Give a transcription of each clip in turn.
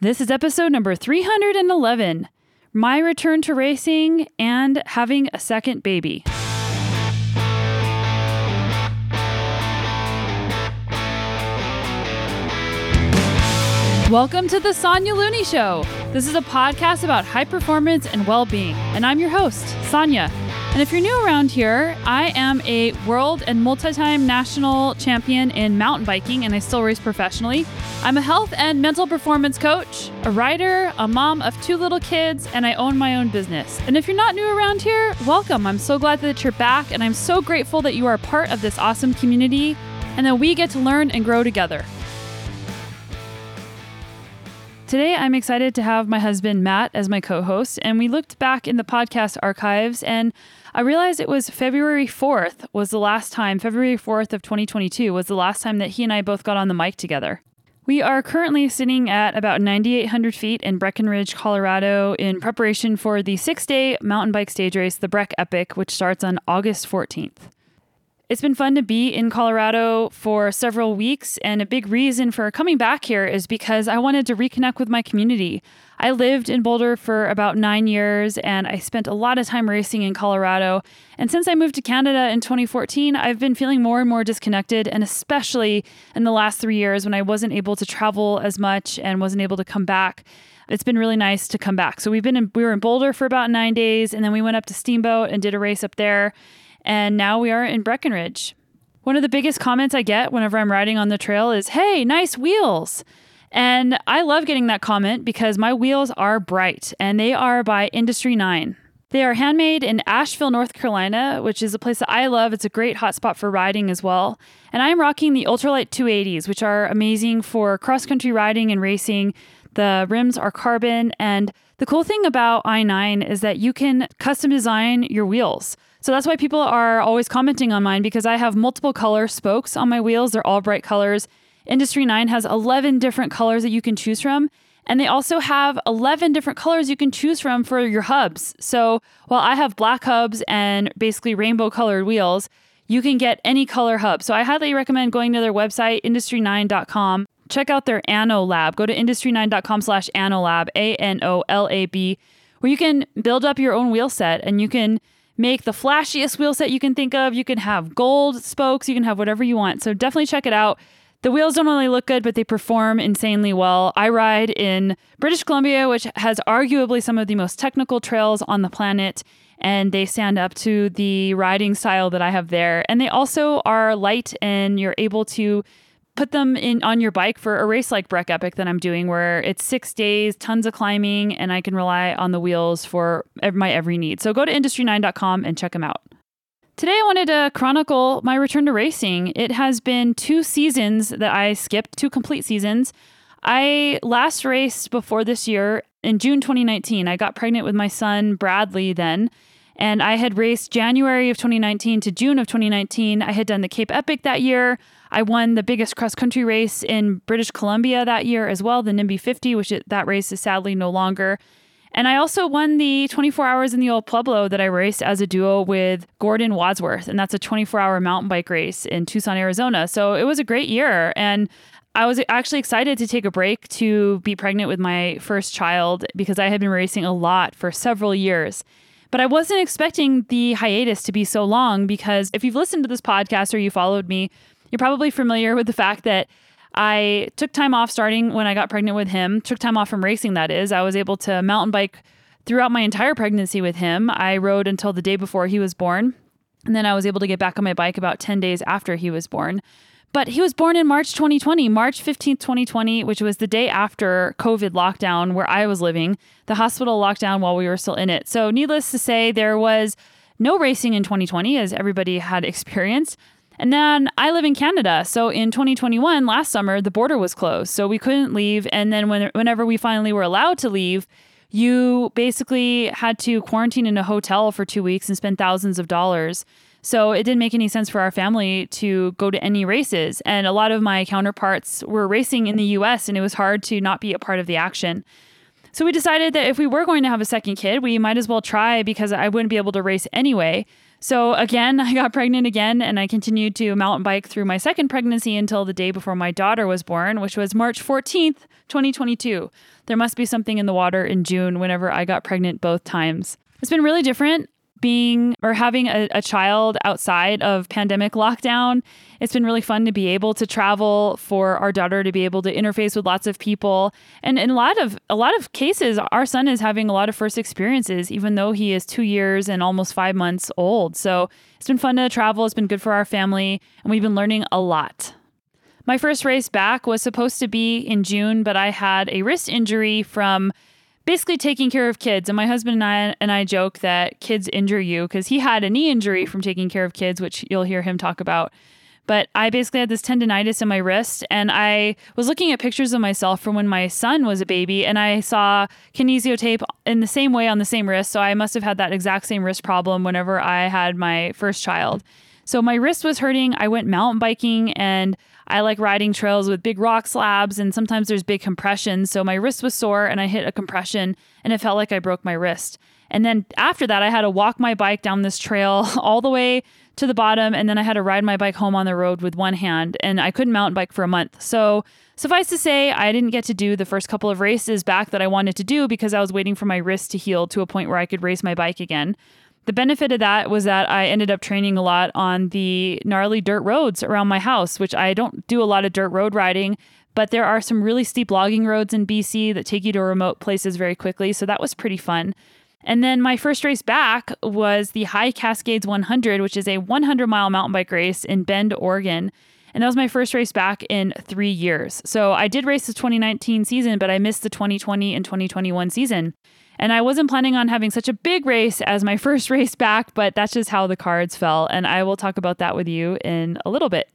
This is episode number 311 My Return to Racing and Having a Second Baby. Welcome to the Sonya Looney Show. This is a podcast about high performance and well being, and I'm your host, Sonya. And if you're new around here, I am a world and multi time national champion in mountain biking, and I still race professionally. I'm a health and mental performance coach, a writer, a mom of two little kids, and I own my own business. And if you're not new around here, welcome. I'm so glad that you're back, and I'm so grateful that you are part of this awesome community and that we get to learn and grow together. Today, I'm excited to have my husband Matt as my co host, and we looked back in the podcast archives and I realized it was February 4th was the last time, February 4th of 2022 was the last time that he and I both got on the mic together. We are currently sitting at about 9,800 feet in Breckenridge, Colorado, in preparation for the six day mountain bike stage race, the Breck Epic, which starts on August 14th. It's been fun to be in Colorado for several weeks, and a big reason for coming back here is because I wanted to reconnect with my community. I lived in Boulder for about nine years, and I spent a lot of time racing in Colorado. And since I moved to Canada in 2014, I've been feeling more and more disconnected, and especially in the last three years when I wasn't able to travel as much and wasn't able to come back it's been really nice to come back. So we've been in we were in Boulder for about 9 days and then we went up to Steamboat and did a race up there and now we are in Breckenridge. One of the biggest comments I get whenever I'm riding on the trail is, Hey, nice wheels. And I love getting that comment because my wheels are bright and they are by Industry 9. They are handmade in Asheville, North Carolina, which is a place that I love. It's a great hotspot for riding as well. And I am rocking the Ultralight 280s, which are amazing for cross country riding and racing. The rims are carbon. And the cool thing about i9 is that you can custom design your wheels. So that's why people are always commenting on mine because I have multiple color spokes on my wheels. They're all bright colors. Industry 9 has 11 different colors that you can choose from. And they also have 11 different colors you can choose from for your hubs. So while I have black hubs and basically rainbow colored wheels, you can get any color hub. So I highly recommend going to their website, industry9.com. Check out their Ano Lab. Go to industry9.com slash Anolab, A N O L A B, where you can build up your own wheel set and you can make the flashiest wheel set you can think of. You can have gold spokes, you can have whatever you want. So definitely check it out. The wheels don't only look good, but they perform insanely well. I ride in British Columbia, which has arguably some of the most technical trails on the planet, and they stand up to the riding style that I have there. And they also are light, and you're able to put them in on your bike for a race like Breck Epic that I'm doing, where it's six days, tons of climbing, and I can rely on the wheels for my every need. So go to industry9.com and check them out. Today, I wanted to chronicle my return to racing. It has been two seasons that I skipped, two complete seasons. I last raced before this year in June 2019. I got pregnant with my son, Bradley, then. And I had raced January of 2019 to June of 2019. I had done the Cape Epic that year. I won the biggest cross country race in British Columbia that year as well, the NIMBY 50, which it, that race is sadly no longer. And I also won the 24 hours in the Old Pueblo that I raced as a duo with Gordon Wadsworth. And that's a 24 hour mountain bike race in Tucson, Arizona. So it was a great year. And I was actually excited to take a break to be pregnant with my first child because I had been racing a lot for several years. But I wasn't expecting the hiatus to be so long because if you've listened to this podcast or you followed me, you're probably familiar with the fact that I took time off starting when I got pregnant with him, took time off from racing, that is. I was able to mountain bike throughout my entire pregnancy with him. I rode until the day before he was born. And then I was able to get back on my bike about 10 days after he was born. But he was born in March 2020, March 15th, 2020, which was the day after COVID lockdown where I was living. The hospital lockdown while we were still in it. So, needless to say, there was no racing in 2020, as everybody had experienced. And then I live in Canada. So in 2021, last summer, the border was closed. So we couldn't leave. And then when, whenever we finally were allowed to leave, you basically had to quarantine in a hotel for two weeks and spend thousands of dollars. So it didn't make any sense for our family to go to any races. And a lot of my counterparts were racing in the US, and it was hard to not be a part of the action. So we decided that if we were going to have a second kid, we might as well try because I wouldn't be able to race anyway. So again, I got pregnant again and I continued to mountain bike through my second pregnancy until the day before my daughter was born, which was March 14th, 2022. There must be something in the water in June whenever I got pregnant both times. It's been really different being or having a, a, child outside of pandemic lockdown. It's been really fun to be able to travel for our daughter to be able to interface with lots of people. And in a lot of a lot of cases, our son is having a lot of first experiences, even though he is two years and almost five months old. So it's been fun to travel. It's been good for our family, and we've been learning a lot. My first race back was supposed to be in June, but I had a wrist injury from basically taking care of kids. And my husband and I and I joke that kids injure you because he had a knee injury from taking care of kids, which you'll hear him talk about. But I basically had this tendonitis in my wrist, and I was looking at pictures of myself from when my son was a baby, and I saw kinesio tape in the same way on the same wrist. So I must have had that exact same wrist problem whenever I had my first child. So my wrist was hurting. I went mountain biking and I like riding trails with big rock slabs and sometimes there's big compressions. So my wrist was sore and I hit a compression and it felt like I broke my wrist. And then after that, I had to walk my bike down this trail all the way to the bottom. And then I had to ride my bike home on the road with one hand. And I couldn't mountain bike for a month. So suffice to say, I didn't get to do the first couple of races back that I wanted to do because I was waiting for my wrist to heal to a point where I could race my bike again. The benefit of that was that I ended up training a lot on the gnarly dirt roads around my house, which I don't do a lot of dirt road riding, but there are some really steep logging roads in BC that take you to remote places very quickly. So that was pretty fun. And then my first race back was the High Cascades 100, which is a 100 mile mountain bike race in Bend, Oregon. And that was my first race back in three years. So I did race the 2019 season, but I missed the 2020 and 2021 season. And I wasn't planning on having such a big race as my first race back, but that's just how the cards fell. And I will talk about that with you in a little bit.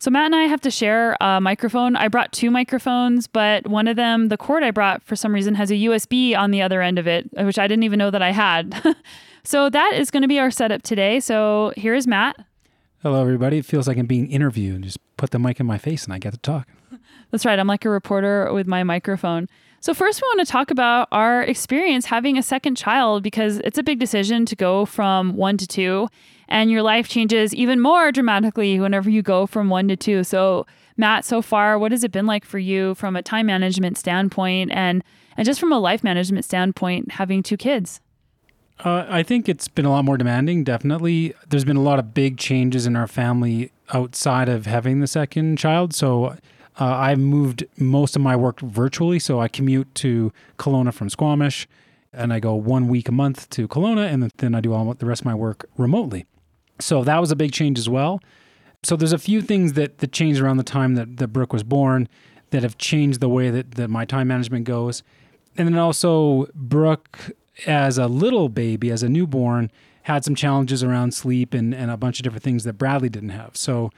So, Matt and I have to share a microphone. I brought two microphones, but one of them, the cord I brought for some reason, has a USB on the other end of it, which I didn't even know that I had. so, that is going to be our setup today. So, here is Matt. Hello, everybody. It feels like I'm being interviewed. Just put the mic in my face and I get to talk. That's right. I'm like a reporter with my microphone. So, first, we want to talk about our experience having a second child because it's a big decision to go from one to two, and your life changes even more dramatically whenever you go from one to two. So, Matt, so far, what has it been like for you from a time management standpoint and, and just from a life management standpoint, having two kids? Uh, I think it's been a lot more demanding, definitely. There's been a lot of big changes in our family outside of having the second child. So, uh, I've moved most of my work virtually, so I commute to Kelowna from Squamish, and I go one week a month to Kelowna, and then I do all the rest of my work remotely. So that was a big change as well. So there's a few things that that changed around the time that that Brooke was born that have changed the way that that my time management goes, and then also Brooke as a little baby, as a newborn, had some challenges around sleep and and a bunch of different things that Bradley didn't have. So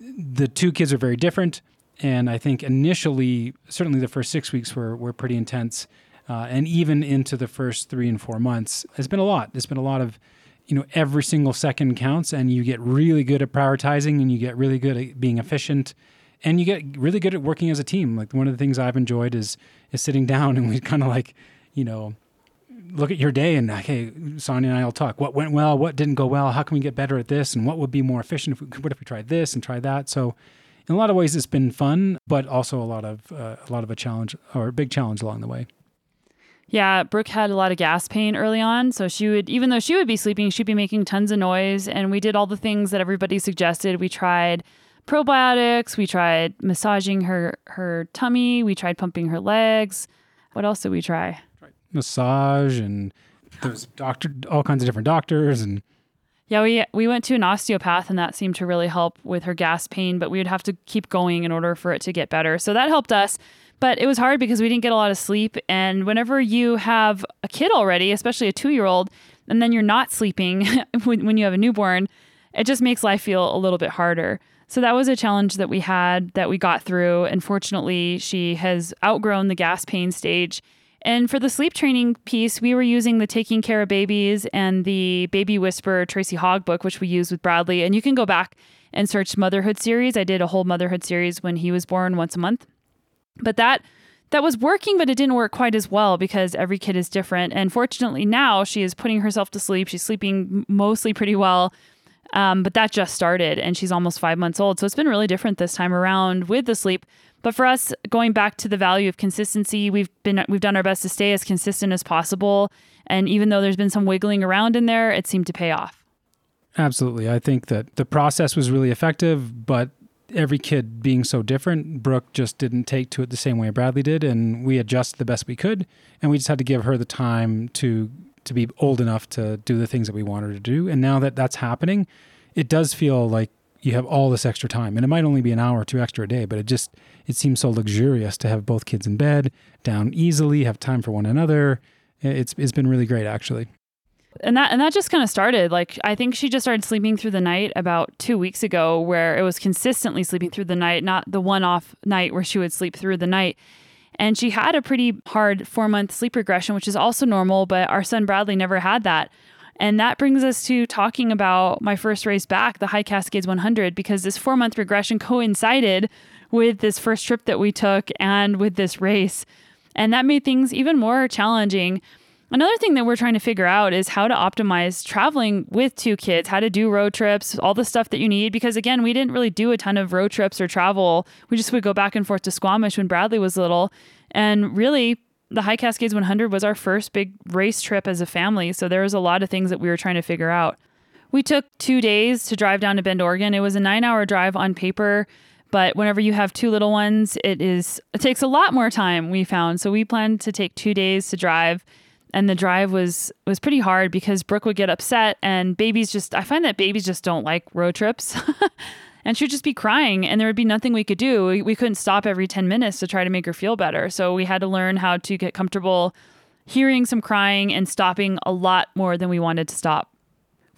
the two kids are very different and I think initially, certainly the first six weeks were were pretty intense, uh, and even into the first three and four months, it's been a lot. It's been a lot of, you know, every single second counts, and you get really good at prioritizing, and you get really good at being efficient, and you get really good at working as a team. Like one of the things I've enjoyed is is sitting down and we kind of like, you know, look at your day and hey, Sonya and I will talk. What went well? What didn't go well? How can we get better at this? And what would be more efficient? If we, what if we tried this and try that? So in a lot of ways it's been fun, but also a lot of uh, a lot of a challenge or a big challenge along the way. Yeah, Brooke had a lot of gas pain early on, so she would even though she would be sleeping, she'd be making tons of noise and we did all the things that everybody suggested. We tried probiotics, we tried massaging her her tummy, we tried pumping her legs. What else did we try? Massage and there's doctor all kinds of different doctors and yeah, we we went to an osteopath and that seemed to really help with her gas pain, but we would have to keep going in order for it to get better. So that helped us. But it was hard because we didn't get a lot of sleep. And whenever you have a kid already, especially a two year old, and then you're not sleeping when, when you have a newborn, it just makes life feel a little bit harder. So that was a challenge that we had that we got through. And fortunately, she has outgrown the gas pain stage and for the sleep training piece, we were using the Taking Cara Babies and the Baby Whisperer Tracy Hogg book, which we used with Bradley. And you can go back and search motherhood series. I did a whole motherhood series when he was born once a month. But that that was working, but it didn't work quite as well because every kid is different. And fortunately, now she is putting herself to sleep. She's sleeping mostly pretty well. Um, but that just started and she's almost five months old. So it's been really different this time around with the sleep. But for us, going back to the value of consistency, we've been we've done our best to stay as consistent as possible. And even though there's been some wiggling around in there, it seemed to pay off. Absolutely. I think that the process was really effective, but every kid being so different, Brooke just didn't take to it the same way Bradley did, and we adjusted the best we could, and we just had to give her the time to to be old enough to do the things that we wanted her to do. And now that that's happening, it does feel like you have all this extra time, and it might only be an hour or two extra a day, but it just it seems so luxurious to have both kids in bed, down easily, have time for one another. It's it's been really great actually and that and that just kind of started like i think she just started sleeping through the night about two weeks ago where it was consistently sleeping through the night not the one off night where she would sleep through the night and she had a pretty hard four month sleep regression which is also normal but our son bradley never had that. And that brings us to talking about my first race back the high cascades 100 because this four month regression coincided with this first trip that we took and with this race. And that made things even more challenging Another thing that we're trying to figure out is how to optimize traveling with two kids, how to do road trips, all the stuff that you need. Because again, we didn't really do a ton of road trips or travel. We just would go back and forth to Squamish when Bradley was little. And really, the High Cascades 100 was our first big race trip as a family. So there was a lot of things that we were trying to figure out. We took two days to drive down to Bend, Oregon. It was a nine hour drive on paper. But whenever you have two little ones, it is it takes a lot more time, we found. So we planned to take two days to drive and the drive was was pretty hard because Brooke would get upset and babies just I find that babies just don't like road trips. and she'd just be crying and there would be nothing we could do. We, we couldn't stop every 10 minutes to try to make her feel better. So we had to learn how to get comfortable hearing some crying and stopping a lot more than we wanted to stop.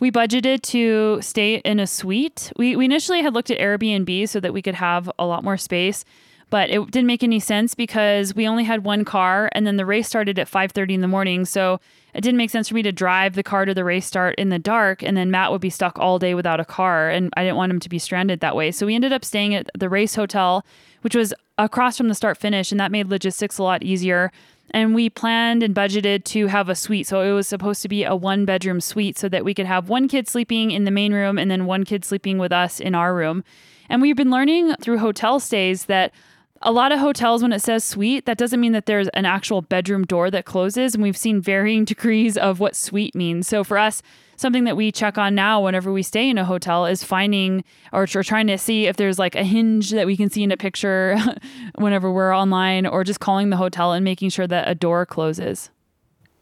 We budgeted to stay in a suite. We, we initially had looked at Airbnb so that we could have a lot more space but it didn't make any sense because we only had one car and then the race started at 5:30 in the morning so it didn't make sense for me to drive the car to the race start in the dark and then Matt would be stuck all day without a car and I didn't want him to be stranded that way so we ended up staying at the race hotel which was across from the start finish and that made logistics a lot easier and we planned and budgeted to have a suite. So it was supposed to be a one bedroom suite so that we could have one kid sleeping in the main room and then one kid sleeping with us in our room. And we've been learning through hotel stays that a lot of hotels, when it says suite, that doesn't mean that there's an actual bedroom door that closes. And we've seen varying degrees of what suite means. So for us, something that we check on now whenever we stay in a hotel is finding or, or trying to see if there's like a hinge that we can see in a picture whenever we're online or just calling the hotel and making sure that a door closes.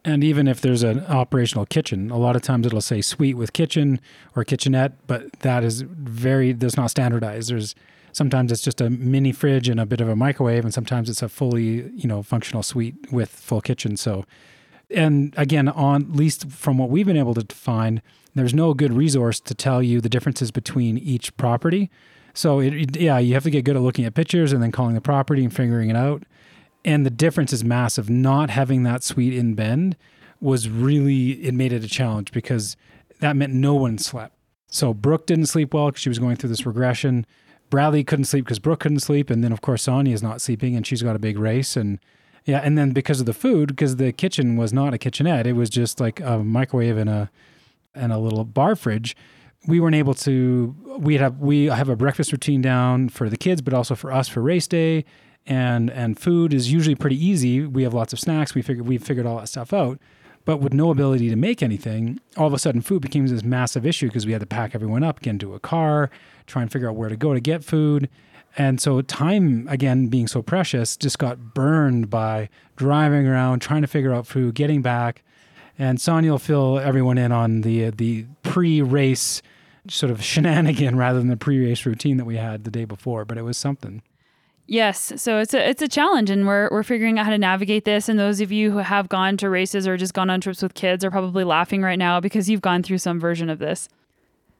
And even if there's an operational kitchen, a lot of times it'll say suite with kitchen or kitchenette, but that is very, that's not standardized. There's sometimes it's just a mini fridge and a bit of a microwave, and sometimes it's a fully, you know, functional suite with full kitchen. So, and again, on least from what we've been able to find, there's no good resource to tell you the differences between each property. So, it, yeah, you have to get good at looking at pictures and then calling the property and figuring it out. And the difference is massive. Not having that suite in Bend was really, it made it a challenge because that meant no one slept. So Brooke didn't sleep well because she was going through this regression. Bradley couldn't sleep because Brooke couldn't sleep, and then of course Sonya is not sleeping, and she's got a big race, and yeah, and then because of the food, because the kitchen was not a kitchenette, it was just like a microwave and a and a little bar fridge. We weren't able to. We have we have a breakfast routine down for the kids, but also for us for race day, and and food is usually pretty easy. We have lots of snacks. We figured we figured all that stuff out. But with no ability to make anything, all of a sudden food became this massive issue because we had to pack everyone up, get into a car, try and figure out where to go to get food. And so time, again, being so precious, just got burned by driving around, trying to figure out food, getting back. And Sonya will fill everyone in on the uh, the pre-race sort of shenanigan rather than the pre-race routine that we had the day before. But it was something. Yes, so it's a it's a challenge, and we're we're figuring out how to navigate this. And those of you who have gone to races or just gone on trips with kids are probably laughing right now because you've gone through some version of this.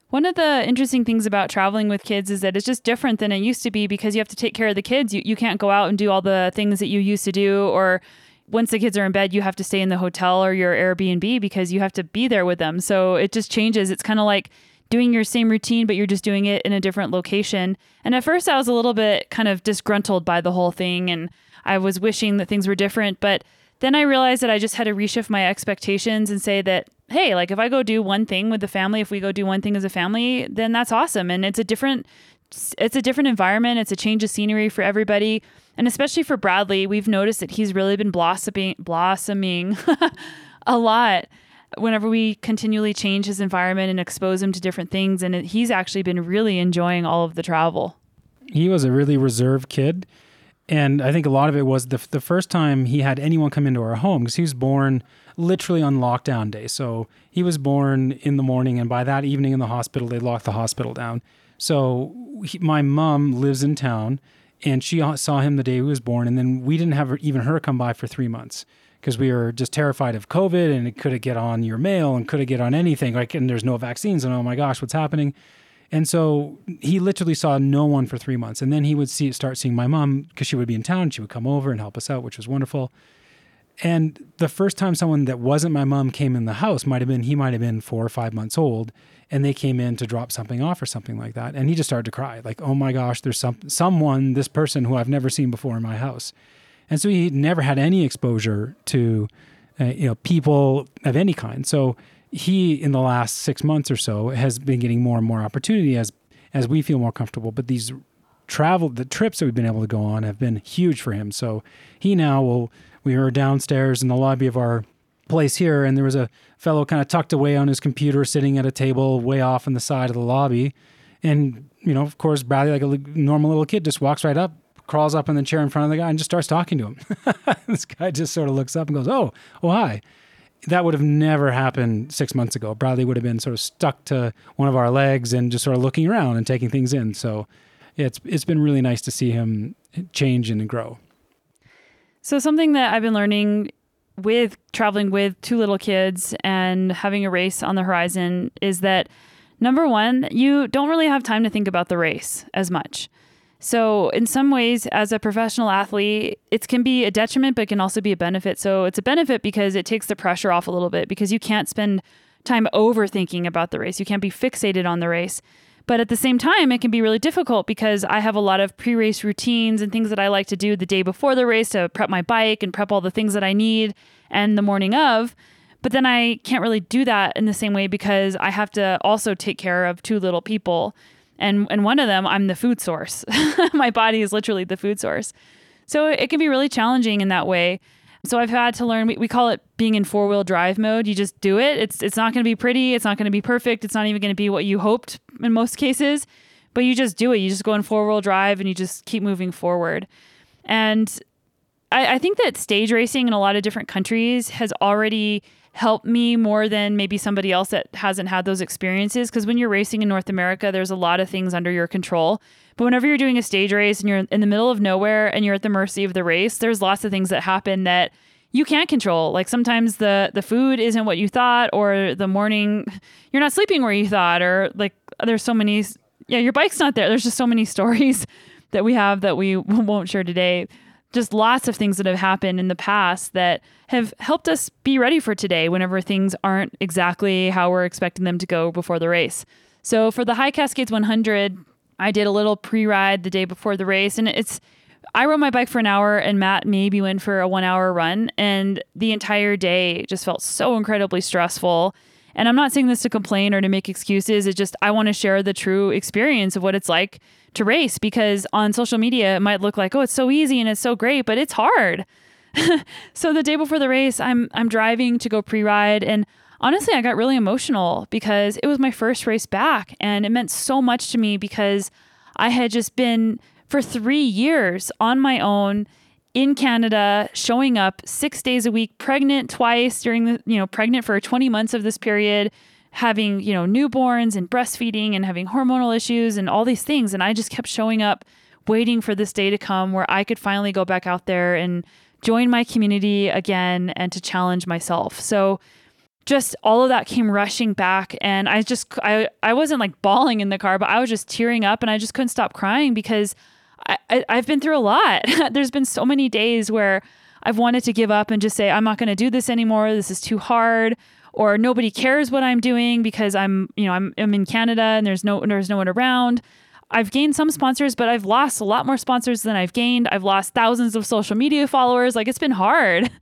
One of the interesting things about traveling with kids is that it's just different than it used to be because you have to take care of the kids. You you can't go out and do all the things that you used to do, or once the kids are in bed, you have to stay in the hotel or your Airbnb because you have to be there with them. So it just changes. It's kind of like doing your same routine, but you're just doing it in a different location. And at first, I was a little bit kind of disgruntled by the whole thing. And I was wishing that things were different. But then I realized that I just had to reshift my expectations and say that, hey, like if I go do one thing with the family, if we go do one thing as a family, then that's awesome. And it's a different it's a different environment, it's a change of scenery for everybody. And especially for Bradley, we've noticed that he's really been blossoming blossoming a lot whenever we continually change his environment and expose him to different things and it, he's actually been really enjoying all of the travel. He was a really reserved kid and I think a lot of it was the the first time he had anyone come into our home because he was born literally on lockdown day. So he was born in the morning, and by that evening in the hospital, they locked the hospital down. So he, my mom lives in town, and she saw him the day he was born, and then we didn't have even her come by for three months because we were just terrified of COVID, and it could have get on your mail and could have get on anything. Like, and there's no vaccines, and oh my gosh, what's happening? And so he literally saw no one for three months. And then he would see start seeing my mom because she would be in town. She would come over and help us out, which was wonderful. And the first time someone that wasn't my mom came in the house might have been he might have been four or five months old, and they came in to drop something off or something like that. And he just started to cry, like, "Oh my gosh, there's some someone, this person who I've never seen before in my house." And so he never had any exposure to, uh, you know, people of any kind. So he in the last six months or so has been getting more and more opportunity as as we feel more comfortable. But these travel the trips that we've been able to go on have been huge for him. So he now will we were downstairs in the lobby of our place here and there was a fellow kind of tucked away on his computer sitting at a table way off on the side of the lobby. And, you know, of course, Bradley, like a normal little kid, just walks right up, crawls up in the chair in front of the guy and just starts talking to him. this guy just sort of looks up and goes, Oh, oh, hi that would have never happened six months ago. Bradley would have been sort of stuck to one of our legs and just sort of looking around and taking things in. So it's it's been really nice to see him change and grow. So something that I've been learning with traveling with two little kids and having a race on the horizon is that number one, you don't really have time to think about the race as much. So, in some ways, as a professional athlete, it can be a detriment, but can also be a benefit. So, it's a benefit because it takes the pressure off a little bit because you can't spend time overthinking about the race. You can't be fixated on the race. But at the same time, it can be really difficult because I have a lot of pre race routines and things that I like to do the day before the race to prep my bike and prep all the things that I need and the morning of. But then I can't really do that in the same way because I have to also take care of two little people and and one of them I'm the food source. My body is literally the food source. So it can be really challenging in that way. So I've had to learn we, we call it being in four-wheel drive mode. You just do it. It's it's not going to be pretty, it's not going to be perfect, it's not even going to be what you hoped in most cases, but you just do it. You just go in four-wheel drive and you just keep moving forward. And I, I think that stage racing in a lot of different countries has already help me more than maybe somebody else that hasn't had those experiences. Because when you're racing in North America, there's a lot of things under your control. But whenever you're doing a stage race and you're in the middle of nowhere and you're at the mercy of the race, there's lots of things that happen that you can't control. Like sometimes the the food isn't what you thought, or the morning you're not sleeping where you thought, or like there's so many. Yeah, your bike's not there. There's just so many stories that we have that we won't share today just lots of things that have happened in the past that have helped us be ready for today whenever things aren't exactly how we're expecting them to go before the race. So for the High Cascades 100, I did a little pre-ride the day before the race and it's I rode my bike for an hour and Matt maybe went for a 1 hour run and the entire day just felt so incredibly stressful. And I'm not saying this to complain or to make excuses. It's just I want to share the true experience of what it's like to race because on social media it might look like oh it's so easy and it's so great but it's hard. So the day before the race i'm i'm driving to go pre-ride. And honestly i got really emotional because it was my first race back and it meant so much to me because i had just been for 3 years on my own in Canada, showing up 6 days a week, pregnant twice during the, you know, pregnant for 20 months of this period, having, you know, newborns and breastfeeding and having hormonal issues and all these things. And I just kept showing up, waiting for this day to come where I could finally go back out there and join my community again and to challenge myself. So just all of that came rushing back and I just I I wasn't like bawling in the car, but I was just tearing up and I just couldn't stop crying because I, I I've been through a lot. There's been so many days where I've wanted to give up and just say, I'm not going to do this anymore. This is too hard or nobody cares what I'm doing because I'm, you know, I'm, I'm in Canada and there's no there's no one around. I've gained some sponsors, but I've lost a lot more sponsors than I've gained. I've lost thousands of social media followers. Like it's been hard.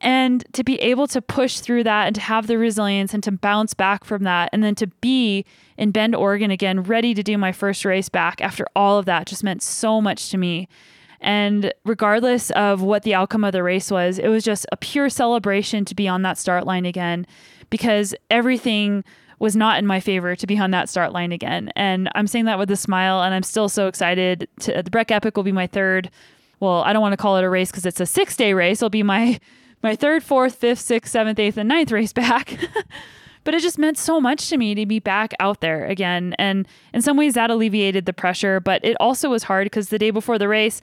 And to be able to push through that and to have the resilience and to bounce back from that, and then to be in Bend, Oregon again, ready to do my first race back after all of that just meant so much to me. And regardless of what the outcome of the race was, it was just a pure celebration to be on that start line again because everything was not in my favor to be on that start line again. And I'm saying that with a smile, and I'm still so excited. To, the Breck Epic will be my third. Well, I don't want to call it a race because it's a six day race. It'll be my my third, fourth, fifth, sixth, seventh, eighth, and ninth race back. but it just meant so much to me to be back out there again. And in some ways, that alleviated the pressure. But it also was hard because the day before the race,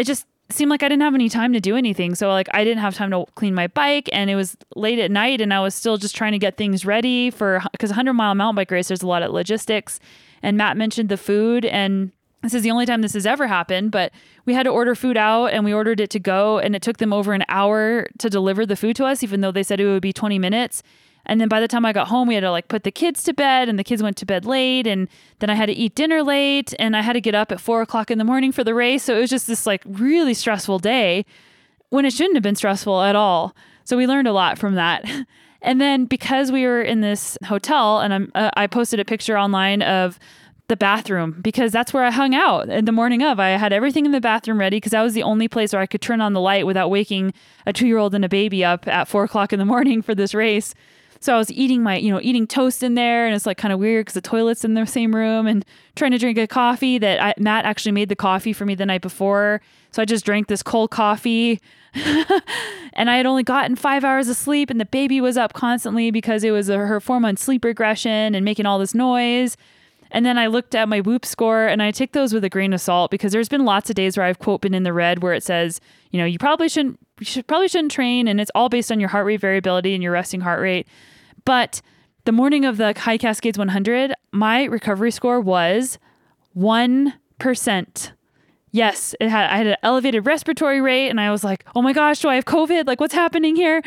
it just seemed like I didn't have any time to do anything. So like I didn't have time to clean my bike and it was late at night and I was still just trying to get things ready for cuz 100 mile mountain bike race there's a lot of logistics and Matt mentioned the food and this is the only time this has ever happened, but we had to order food out and we ordered it to go and it took them over an hour to deliver the food to us even though they said it would be 20 minutes. And then by the time I got home, we had to like put the kids to bed, and the kids went to bed late. And then I had to eat dinner late, and I had to get up at four o'clock in the morning for the race. So it was just this like really stressful day when it shouldn't have been stressful at all. So we learned a lot from that. And then because we were in this hotel, and I'm, uh, I posted a picture online of the bathroom because that's where I hung out in the morning of. I had everything in the bathroom ready because that was the only place where I could turn on the light without waking a two year old and a baby up at four o'clock in the morning for this race. So I was eating my, you know, eating toast in there, and it's like kind of weird because the toilet's in the same room, and trying to drink a coffee that I, Matt actually made the coffee for me the night before. So I just drank this cold coffee, and I had only gotten five hours of sleep, and the baby was up constantly because it was a, her four month sleep regression and making all this noise. And then I looked at my Whoop score and I take those with a grain of salt because there's been lots of days where I've quote been in the red where it says, you know, you probably shouldn't you should probably shouldn't train and it's all based on your heart rate variability and your resting heart rate. But the morning of the High Cascades 100, my recovery score was 1%. Yes, it had I had an elevated respiratory rate and I was like, "Oh my gosh, do I have COVID? Like what's happening here?"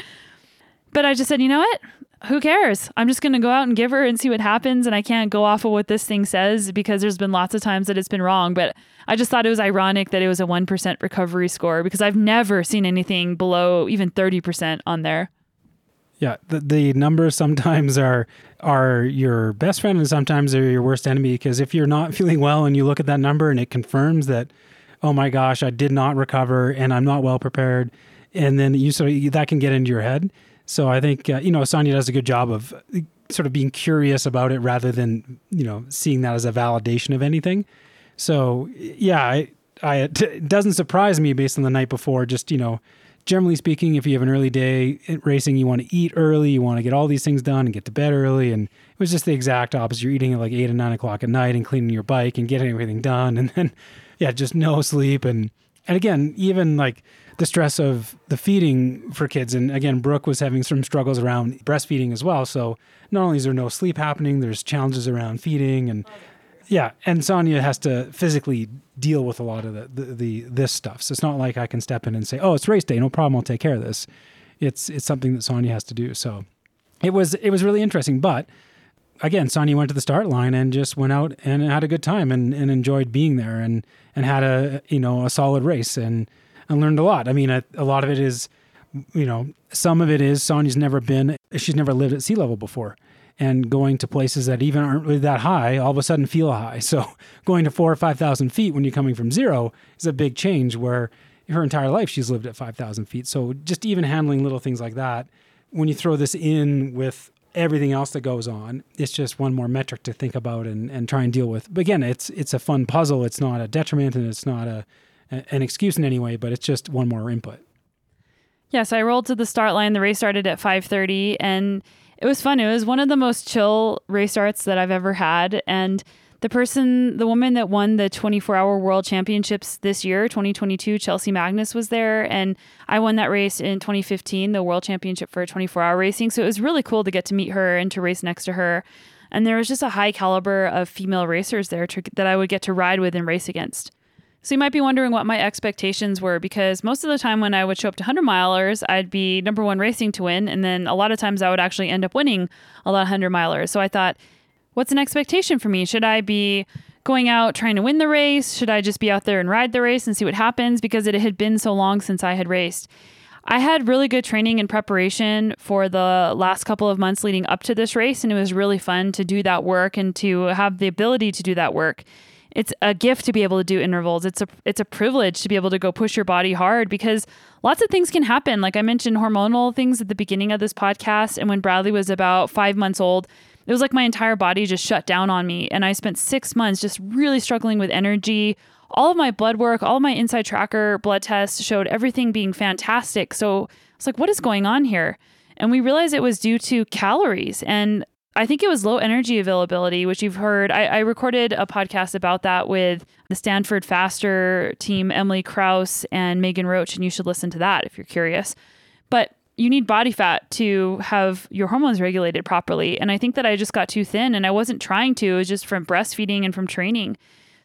But I just said, "You know what? Who cares? I'm just going to go out and give her and see what happens and I can't go off of what this thing says because there's been lots of times that it's been wrong, but I just thought it was ironic that it was a 1% recovery score because I've never seen anything below even 30% on there. Yeah, the, the numbers sometimes are are your best friend and sometimes they're your worst enemy because if you're not feeling well and you look at that number and it confirms that oh my gosh, I did not recover and I'm not well prepared and then you so that can get into your head. So I think uh, you know Sonya does a good job of sort of being curious about it rather than you know seeing that as a validation of anything. So yeah, I, I it doesn't surprise me based on the night before. Just you know generally speaking, if you have an early day racing, you want to eat early, you want to get all these things done and get to bed early. And it was just the exact opposite. You're eating at like eight and nine o'clock at night and cleaning your bike and getting everything done. And then, yeah, just no sleep. And, and again, even like the stress of the feeding for kids. And again, Brooke was having some struggles around breastfeeding as well. So not only is there no sleep happening, there's challenges around feeding and, yeah, and Sonya has to physically deal with a lot of the, the, the this stuff. So it's not like I can step in and say, "Oh, it's race day, no problem, I'll take care of this." It's it's something that Sonya has to do. So it was it was really interesting. But again, Sonya went to the start line and just went out and had a good time and, and enjoyed being there and and had a you know a solid race and and learned a lot. I mean, a, a lot of it is you know some of it is Sonya's never been she's never lived at sea level before and going to places that even aren't really that high all of a sudden feel high. So going to four or 5,000 feet when you're coming from zero is a big change where her entire life she's lived at 5,000 feet. So just even handling little things like that, when you throw this in with everything else that goes on, it's just one more metric to think about and, and try and deal with. But again, it's, it's a fun puzzle. It's not a detriment and it's not a, an excuse in any way, but it's just one more input. Yeah, so I rolled to the start line. The race started at 5:30 and it was fun. It was one of the most chill race starts that I've ever had. And the person, the woman that won the 24 hour world championships this year, 2022, Chelsea Magnus was there. And I won that race in 2015, the world championship for 24 hour racing. So it was really cool to get to meet her and to race next to her. And there was just a high caliber of female racers there to, that I would get to ride with and race against. So you might be wondering what my expectations were because most of the time when I would show up to 100 milers, I'd be number one racing to win. And then a lot of times I would actually end up winning a lot of 100 milers. So I thought, what's an expectation for me? Should I be going out trying to win the race? Should I just be out there and ride the race and see what happens? Because it had been so long since I had raced. I had really good training and preparation for the last couple of months leading up to this race, and it was really fun to do that work and to have the ability to do that work. It's a gift to be able to do intervals. It's a it's a privilege to be able to go push your body hard because lots of things can happen. Like I mentioned hormonal things at the beginning of this podcast and when Bradley was about 5 months old, it was like my entire body just shut down on me and I spent 6 months just really struggling with energy, all of my blood work, all my InsideTracker blood tests showed everything being fantastic. So I was like, what is going on here? And we realized it was due to calories. And I think it was low energy availability, which you've heard. I, I recorded a podcast about that with the Stanford FASTR team, Emily Kraus and Megan Roche, and you should listen to that if you're curious. You need body fat to have your hormones regulated properly. And I think that I just got too thin and I wasn't trying to. It was just from breastfeeding and from training.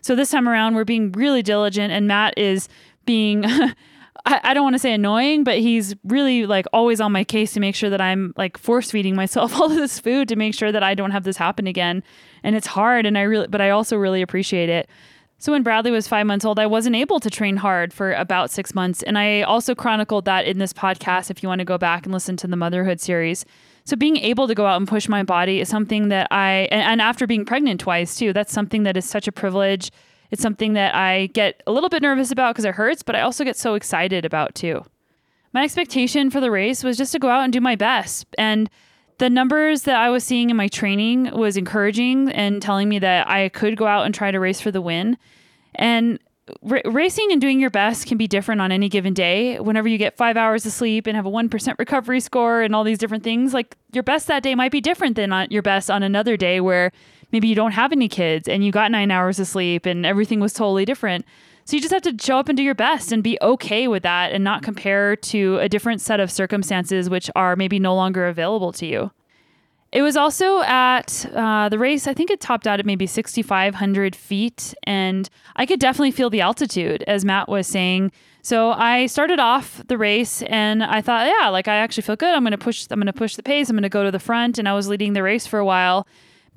So this time around, we're being really diligent, and Matt is being. I don't want to say annoying, but he's really like always on my case to make sure that I'm like force feeding myself all of this food to make sure that I don't have this happen again. And it's hard, and I really, but I also really appreciate it. So when Bradley was five months old, I wasn't able to train hard for about six months. And I also chronicled that in this podcast if you want to go back and listen to the motherhood series. So being able to go out and push my body is something that I and, after being pregnant twice too, that's something that is such a privilege. It's something that I get a little bit nervous about because it hurts, but I also get so excited about too. My expectation for the race was just to go out and do my best. And the numbers that I was seeing in my training was encouraging and telling me that I could go out and try to race for the win. And r- racing and doing your best can be different on any given day. Whenever you get five hours of sleep and have a 1% recovery score and all these different things, like your best that day might be different than on your best on another day where maybe you don't have any kids and you got nine hours of sleep and everything was totally different. So you just have to show up and do your best and be okay with that and not compare to a different set of circumstances which are maybe no longer available to you. It was also at uh, the race, I think it topped out at maybe 6,500 feet. And I could definitely feel the altitude, as Matt was saying. So I started off the race and I thought, yeah, like I actually feel good. I'm going to push, I'm going to push the pace. I'm going to go to the front. And I was leading the race for a while.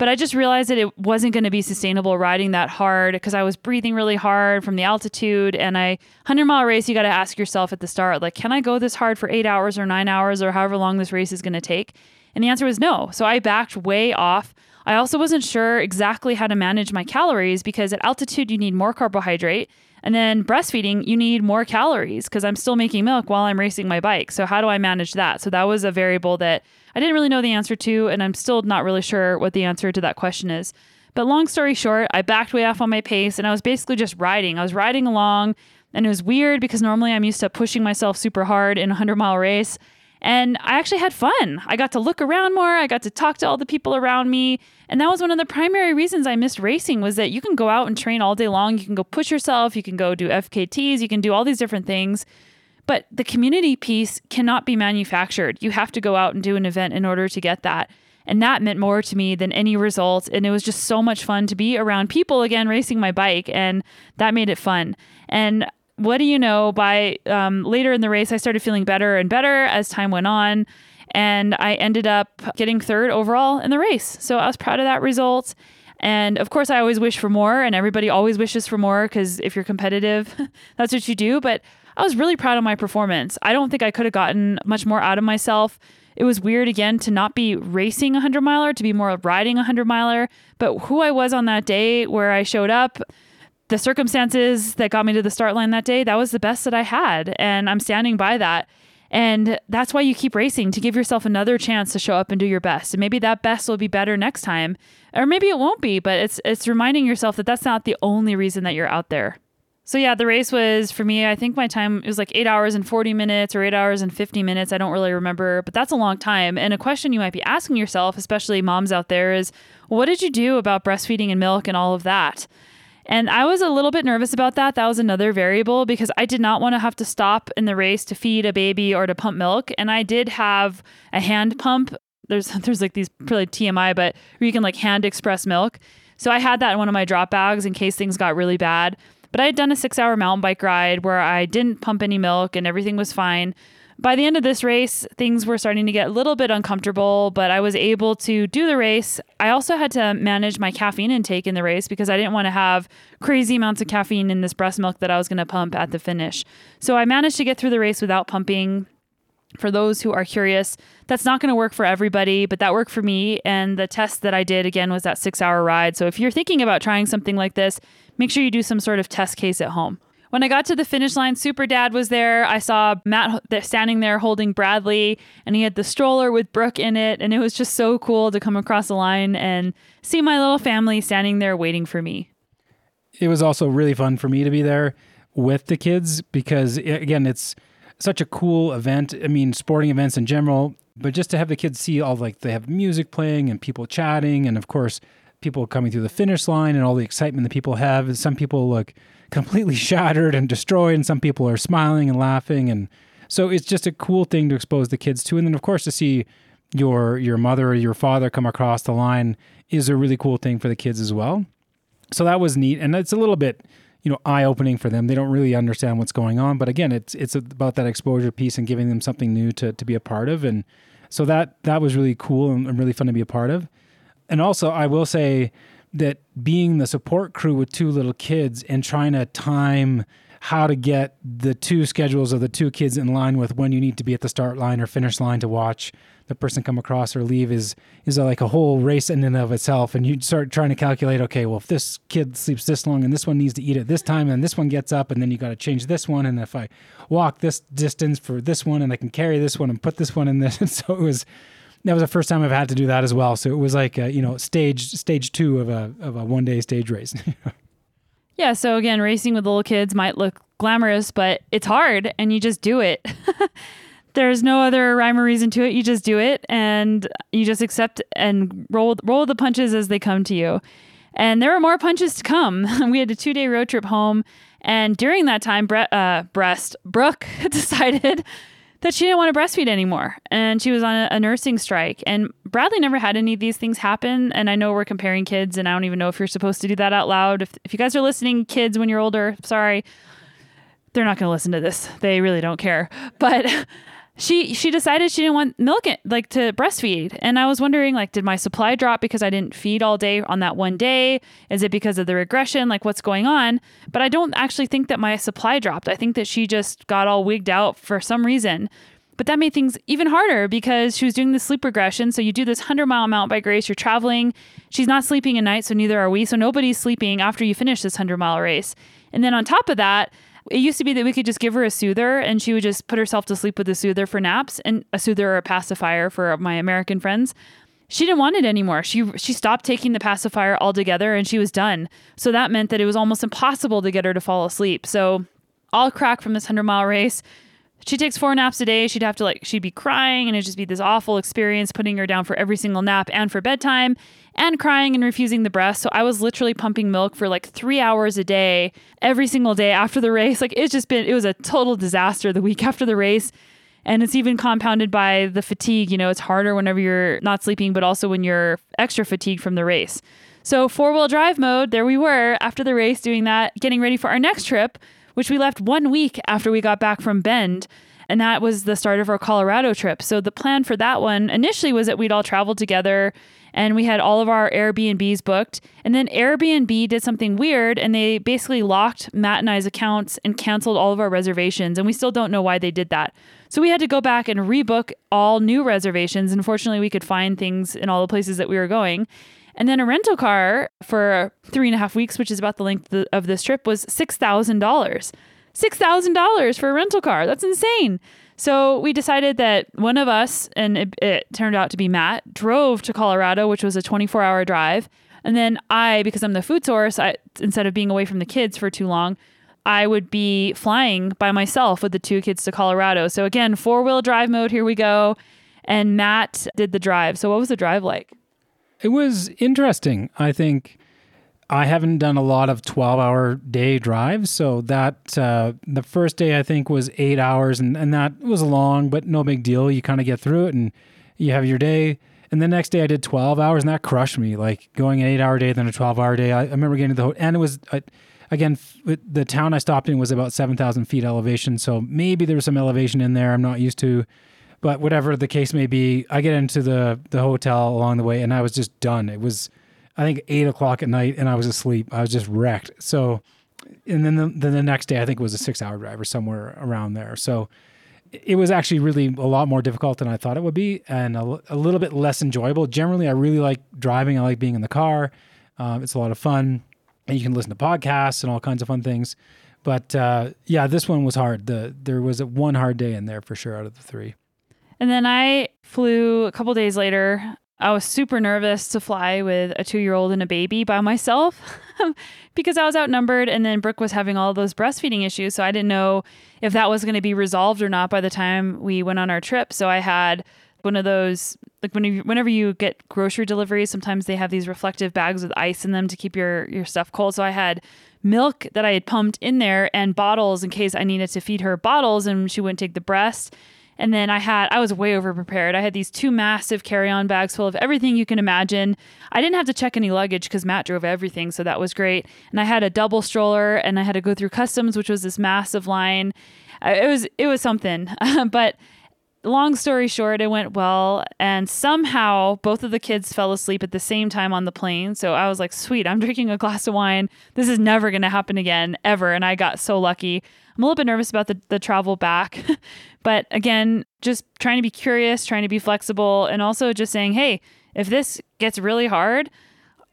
But I just realized that it wasn't going to be sustainable riding that hard because I was breathing really hard from the altitude. And I, 100 mile race, you got to ask yourself at the start, like, can I go this hard for eight hours or nine hours or however long this race is going to take? And the answer was no. So I backed way off. I also wasn't sure exactly how to manage my calories because at altitude, you need more carbohydrate. And then breastfeeding, you need more calories because I'm still making milk while I'm racing my bike. So, how do I manage that? So, that was a variable that I didn't really know the answer to. And I'm still not really sure what the answer to that question is. But long story short, I backed way off on my pace and I was basically just riding. I was riding along and it was weird because normally I'm used to pushing myself super hard in a 100 mile race. And I actually had fun. I got to look around more. I got to talk to all the people around me. And that was one of the primary reasons I missed racing was that you can go out and train all day long. You can go push yourself. You can go do FKTs. You can do all these different things. But the community piece cannot be manufactured. You have to go out and do an event in order to get that. And that meant more to me than any results. And it was just so much fun to be around people again racing my bike. And that made it fun. And what do you know? By um, later in the race, I started feeling better and better as time went on. And I ended up getting third overall in the race. So I was proud of that result. And of course, I always wish for more, and everybody always wishes for more because if you're competitive, that's what you do. But I was really proud of my performance. I don't think I could have gotten much more out of myself. It was weird again to not be racing a 100 miler, to be more riding a 100 miler. But who I was on that day where I showed up, the circumstances that got me to the start line that day, that was the best that I had. And I'm standing by that. And that's why you keep racing to give yourself another chance to show up and do your best. And maybe that best will be better next time, or maybe it won't be, but it's it's reminding yourself that that's not the only reason that you're out there. So yeah, the race was for me, I think my time it was like 8 hours and 40 minutes or 8 hours and 50 minutes, I don't really remember, but that's a long time. And a question you might be asking yourself, especially moms out there is, what did you do about breastfeeding and milk and all of that? And I was a little bit nervous about that. That was another variable because I did not want to have to stop in the race to feed a baby or to pump milk. And I did have a hand pump. There's there's like these probably TMI, but where you can like hand express milk. So I had that in one of my drop bags in case things got really bad. But I had done a six hour mountain bike ride where I didn't pump any milk and everything was fine. by the end of this race, things were starting to get a little bit uncomfortable, but I was able to do the race. I also had to manage my caffeine intake in the race because I didn't want to have crazy amounts of caffeine in this breast milk that I was going to pump at the finish. So I managed to get through the race without pumping. For those who are curious, that's not going to work for everybody, but that worked for me. And the test that I did again was that six hour ride. So if you're thinking about trying something like this, make sure you do some sort of test case at home. When I got to the finish line, Super Dad was there. I saw Matt standing there holding Bradley, and he had the stroller with Brooke in it. And it was just so cool to come across the line and see my little family standing there waiting for me. It was also really fun for me to be there with the kids because, again, it's such a cool event. I mean, sporting events in general, but just to have the kids see all like they have music playing and people chatting, and of course, people coming through the finish line and all the excitement that people have. Some people look completely shattered and destroyed, and some people are smiling and laughing, and so it's just a cool thing to expose the kids to. And then, of course, to see your your mother or your father come across the line is a really cool thing for the kids as well. So that was neat, and it's a little bit you know eye opening for them. They don't really understand what's going on, but again, it's it's about that exposure piece and giving them something new to to be a part of, and so that that was really cool and really fun to be a part of. And also, I will say that being the support crew with two little kids and trying to time how to get the two schedules of the two kids in line with when you need to be at the start line or finish line to watch the person come across or leave is is like a whole race in and of itself and you start trying to calculate okay well if this kid sleeps this long and this one needs to eat at this time and this one gets up and then you got to change this one and if i walk this distance for this one and i can carry this one and put this one in this and so it was that was the first time I've had to do that as well. So it was like a, you know stage stage two of a of a one day stage race. yeah. So again, racing with little kids might look glamorous, but it's hard, and you just do it. There's no other rhyme or reason to it. You just do it, and you just accept and roll roll the punches as they come to you. And there were more punches to come. we had a two day road trip home, and during that time, Bre- uh, breast Brooke decided that she didn't want to breastfeed anymore and she was on a, a, nursing strike. And Bradley never had any of these things happen. And I know we're comparing kids, and I don't even know if you're supposed to do that out loud. If, if you guys are listening, kids, when you're older, sorry, they're not going to listen to this. They really don't care. But she she decided she didn't want milk it, like to breastfeed. And i was wondering like did my supply drop because i didn't feed all day on that one day? Is it because of the regression? Like what's going on? But i don't actually think that my supply dropped. I think that she just got all wigged out for some reason. But that made things even harder because she was doing the sleep regression. So you do this 100 mile mount by grace you're traveling. She's not sleeping at night so neither are we. So nobody's sleeping after you finish this 100 mile race. And then on top of that it used to be that we could just give her a soother and she would just put herself to sleep with a soother for naps and a soother or a pacifier for my American friends. She didn't want it anymore. She she stopped taking the pacifier altogether and she was done. So that meant that it was almost impossible to get her to fall asleep. So all crack from this 100 mile race. She takes four naps a day. She'd have to like she'd be crying and it'd just be this awful experience putting her down for every single nap and for bedtime and crying and refusing the breast. So I was literally pumping milk for like three hours a day, every single day after the race. Like it's just been, it was a total disaster the week after the race. And it's even compounded by the fatigue. You know, it's harder whenever you're not sleeping, but also when you're extra fatigued from the race. So, four wheel drive mode, there we were after the race doing that, getting ready for our next trip, which we left one week after we got back from Bend. And that was the start of our Colorado trip. So, the plan for that one initially was that we'd all travel together and we had all of our Airbnbs booked. And then Airbnb did something weird and they basically locked Matt and I's accounts and canceled all of our reservations. And we still don't know why they did that. So we had to go back and rebook all new reservations. Unfortunately, we could find things in all the places that we were going. And then a rental car for three and a half weeks, which is about the length of this trip, was $6,000. $6,000 for a rental car. That's insane. So we decided that one of us, and it, it turned out to be Matt, drove to Colorado, which was a 24 hour drive. And then I, because I'm the food source, I, instead of being away from the kids for too long, I would be flying by myself with the two kids to Colorado. So again, four wheel drive mode, here we go. And Matt did the drive. So what was the drive like? It was interesting. I think I haven't done a lot of 12 hour day drives. So that uh, the first day I think was eight hours and, and that was long, but no big deal. You kind of get through it and you have your day. And the next day I did 12 hours and that crushed me. Like going an eight hour day, then a 12 hour day. I, I remember getting to the hotel and it was, I, again, f- the town I stopped in was about 7,000 feet elevation. So maybe there was some elevation in there I'm not used to. But whatever the case may be, I get into the, the hotel along the way and I was just done. It was, I think, eight o'clock at night and I was asleep. I was just wrecked. So, and then the, then the next day, I think it was a six hour drive or somewhere around there. So, it was actually really a lot more difficult than I thought it would be and a, a little bit less enjoyable. Generally, I really like driving. I like being in the car. Um, it's a lot of fun and you can listen to podcasts and all kinds of fun things. But uh, yeah, this one was hard. The there was one hard day in there for sure out of the three. And then I flew a couple days later. I was super nervous to fly with a two year old and a baby by myself because I was outnumbered. And then Brooke was having all those breastfeeding issues. So I didn't know if that was going to be resolved or not by the time we went on our trip. So I had one of those like when you, whenever you get grocery deliveries, sometimes they have these reflective bags with ice in them to keep your your stuff cold. So I had milk that I had pumped in there and bottles in case I needed to feed her bottles and she wouldn't take the breast. And then I had, I was way over prepared. I had these two massive carry on bags full of everything you can imagine. I didn't have to check any luggage because Matt drove everything. So that was great. And I had a double stroller and I had to go through customs, which was this massive line. Uh, it was, it was something. but long story short, it went well. And somehow both of the kids fell asleep at the same time on the plane. So I was like, sweet, I'm drinking a glass of wine. This is never going to happen again, ever. And I got so lucky. I'm a little bit nervous about the, the travel back. but again, just trying to be curious, trying to be flexible, and also just saying, hey, if this gets really hard,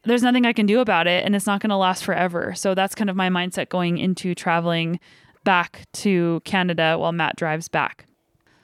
there's nothing I can do about it and it's not going to last forever. So that's kind of my mindset going into traveling back to Canada while Matt drives back.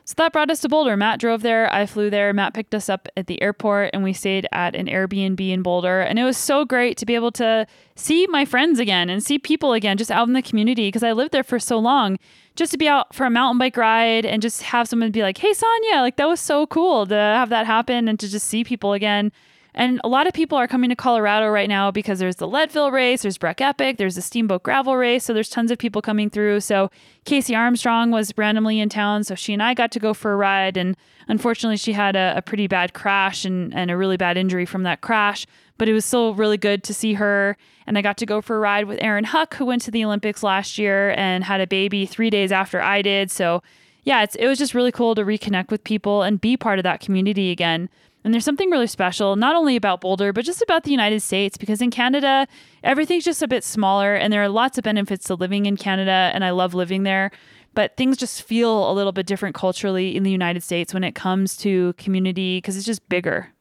So that brought us to Boulder. Matt drove there. I flew there. Matt picked us up at the airport and we stayed at an Airbnb in Boulder. And it was so great to be able to see my friends again and see people again just out in the community because I lived there for so long. Just to be out for a mountain bike ride and just have someone be like, hey, Sonya, like that was so cool to have that happen and to just see people again. And a lot of people are coming to Colorado right now because there's the Leadville race, there's Breck Epic, there's the Steamboat Gravel race. So there's tons of people coming through. So Kaysee Armstrong was randomly in town. So she and I got to go for a ride. And unfortunately, she had a, a pretty bad crash and, and a really bad injury from that crash. But it was still really good to see her. And I got to go for a ride with Erin Huck, who went to the Olympics last year and had a baby three days after I did. So yeah, it was just really cool to reconnect with people and be part of that community again. And there's something really special, not only about Boulder, but just about the United States, because in Canada, everything's just a bit smaller and there are lots of benefits to living in Canada. And I love living there. But things just feel a little bit different culturally in the United States when it comes to community, because it's just bigger.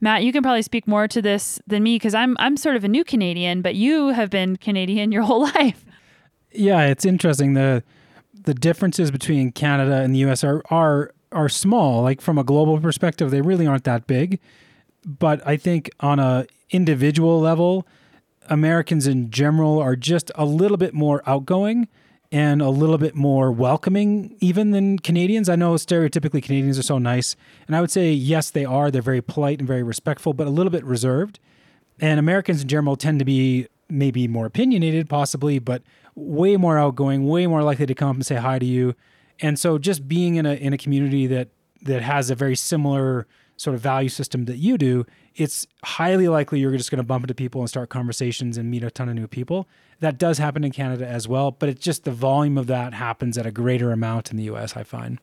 Matt, you can probably speak more to this than me because I'm I'm sort of a new Canadian, but you have been Canadian your whole life. Yeah, it's interesting. The the differences between Canada and the US are are are small. Like from a global perspective, they really aren't that big. But I think on a individual level, Americans in general are just a little bit more outgoing and a little bit more welcoming even than Canadians. I know stereotypically Canadians are so nice, and I would say yes, they are. They're very polite and very respectful, but a little bit reserved. And Americans in general tend to be maybe more opinionated, possibly, but way more outgoing, way more likely to come up and say hi to you. And so just being in a in a community that that has a very similar sort of value system that you do, it's highly likely you're just going to bump into people and start conversations and meet a ton of new people. That does happen in Canada as well, but it's just the volume of that happens at a greater amount in the US, I find.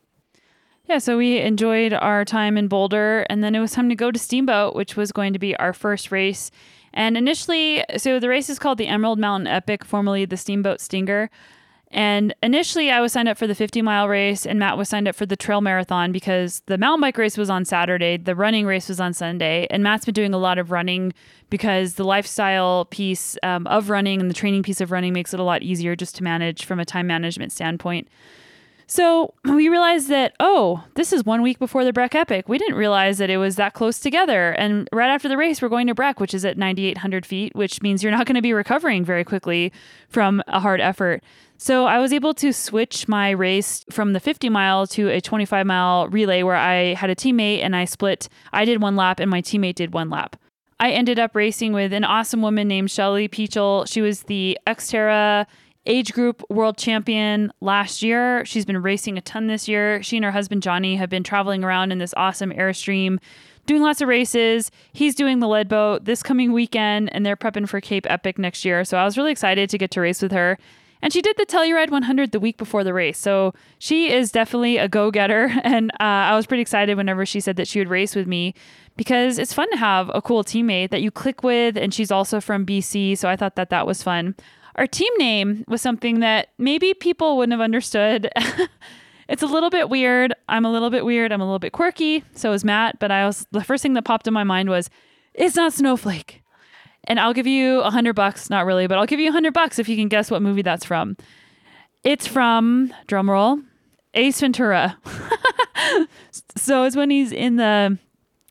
Yeah, so we enjoyed our time in Boulder, and then it was time to go to Steamboat, which was going to be our first race. And initially, so the race is called the Emerald Mountain Epic, formerly the Steamboat Stinger. And initially, I was signed up for the 50 mile race, and Matt was signed up for the trail marathon because the mountain bike race was on Saturday, the running race was on Sunday. And Matt's been doing a lot of running because the lifestyle piece um, of running and the training piece of running makes it a lot easier just to manage from a time management standpoint. So we realized that, oh, this is one week before the Breck Epic. We didn't realize that it was that close together. And right after the race, we're going to Breck, which is at 9,800 feet, which means you're not going to be recovering very quickly from a hard effort. So I was able to switch my race from the 50 mile to a 25 mile relay where I had a teammate and I split. I did one lap and my teammate did one lap. I ended up racing with an awesome woman named Shelly Peachel. She was the Xterra age group world champion last year. She's been racing a ton this year. She and her husband Johnny have been traveling around in this awesome Airstream, doing lots of races. He's doing the Leadville this coming weekend, and they're prepping for Cape Epic next year. So I was really excited to get to race with her. And she did the Telluride 100 the week before the race. So she is definitely a go getter. And uh, I was pretty excited whenever she said that she would race with me because it's fun to have a cool teammate that you click with. And she's also from BC. So I thought that that was fun. Our team name was something that maybe people wouldn't have understood. it's a little bit weird. I'm a little bit weird. I'm a little bit quirky. So is Matt. But I was the first thing that popped in my mind was, it's not Snowflake. And I'll give you a hundred bucks, not really, but I'll give you a hundred bucks if you can guess what movie that's from. It's from drumroll, Ace Ventura. so it's when he's in the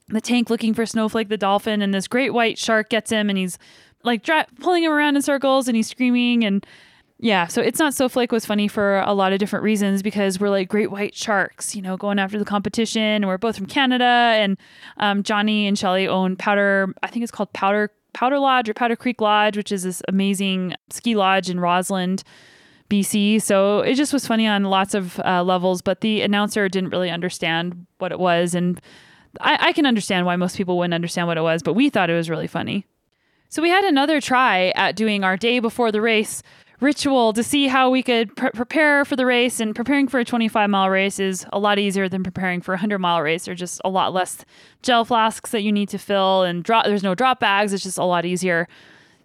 the tank looking for Snowflake the dolphin, and this great white shark gets him, and he's like dra- pulling him around in circles, and he's screaming, and yeah. So it's not Snowflake was funny for a lot of different reasons because we're like great white sharks, you know, going after the competition, and we're both from Canada, and um, Johnny and Shelly own Powder. I think it's called Powder Powder Lodge or Powder Creek Lodge, which is this amazing ski lodge in Rossland. BC. So it just was funny on lots of uh, levels, but the announcer didn't really understand what it was. And I, I can understand why most people wouldn't understand what it was, but we thought it was really funny. So we had another try at doing our day before the race ritual to see how we could pre- prepare for the race. And preparing for a 25 mile race is a lot easier than preparing for a 100 mile race. There's just a lot less gel flasks that you need to fill, and. There's no drop bags. It's just a lot easier.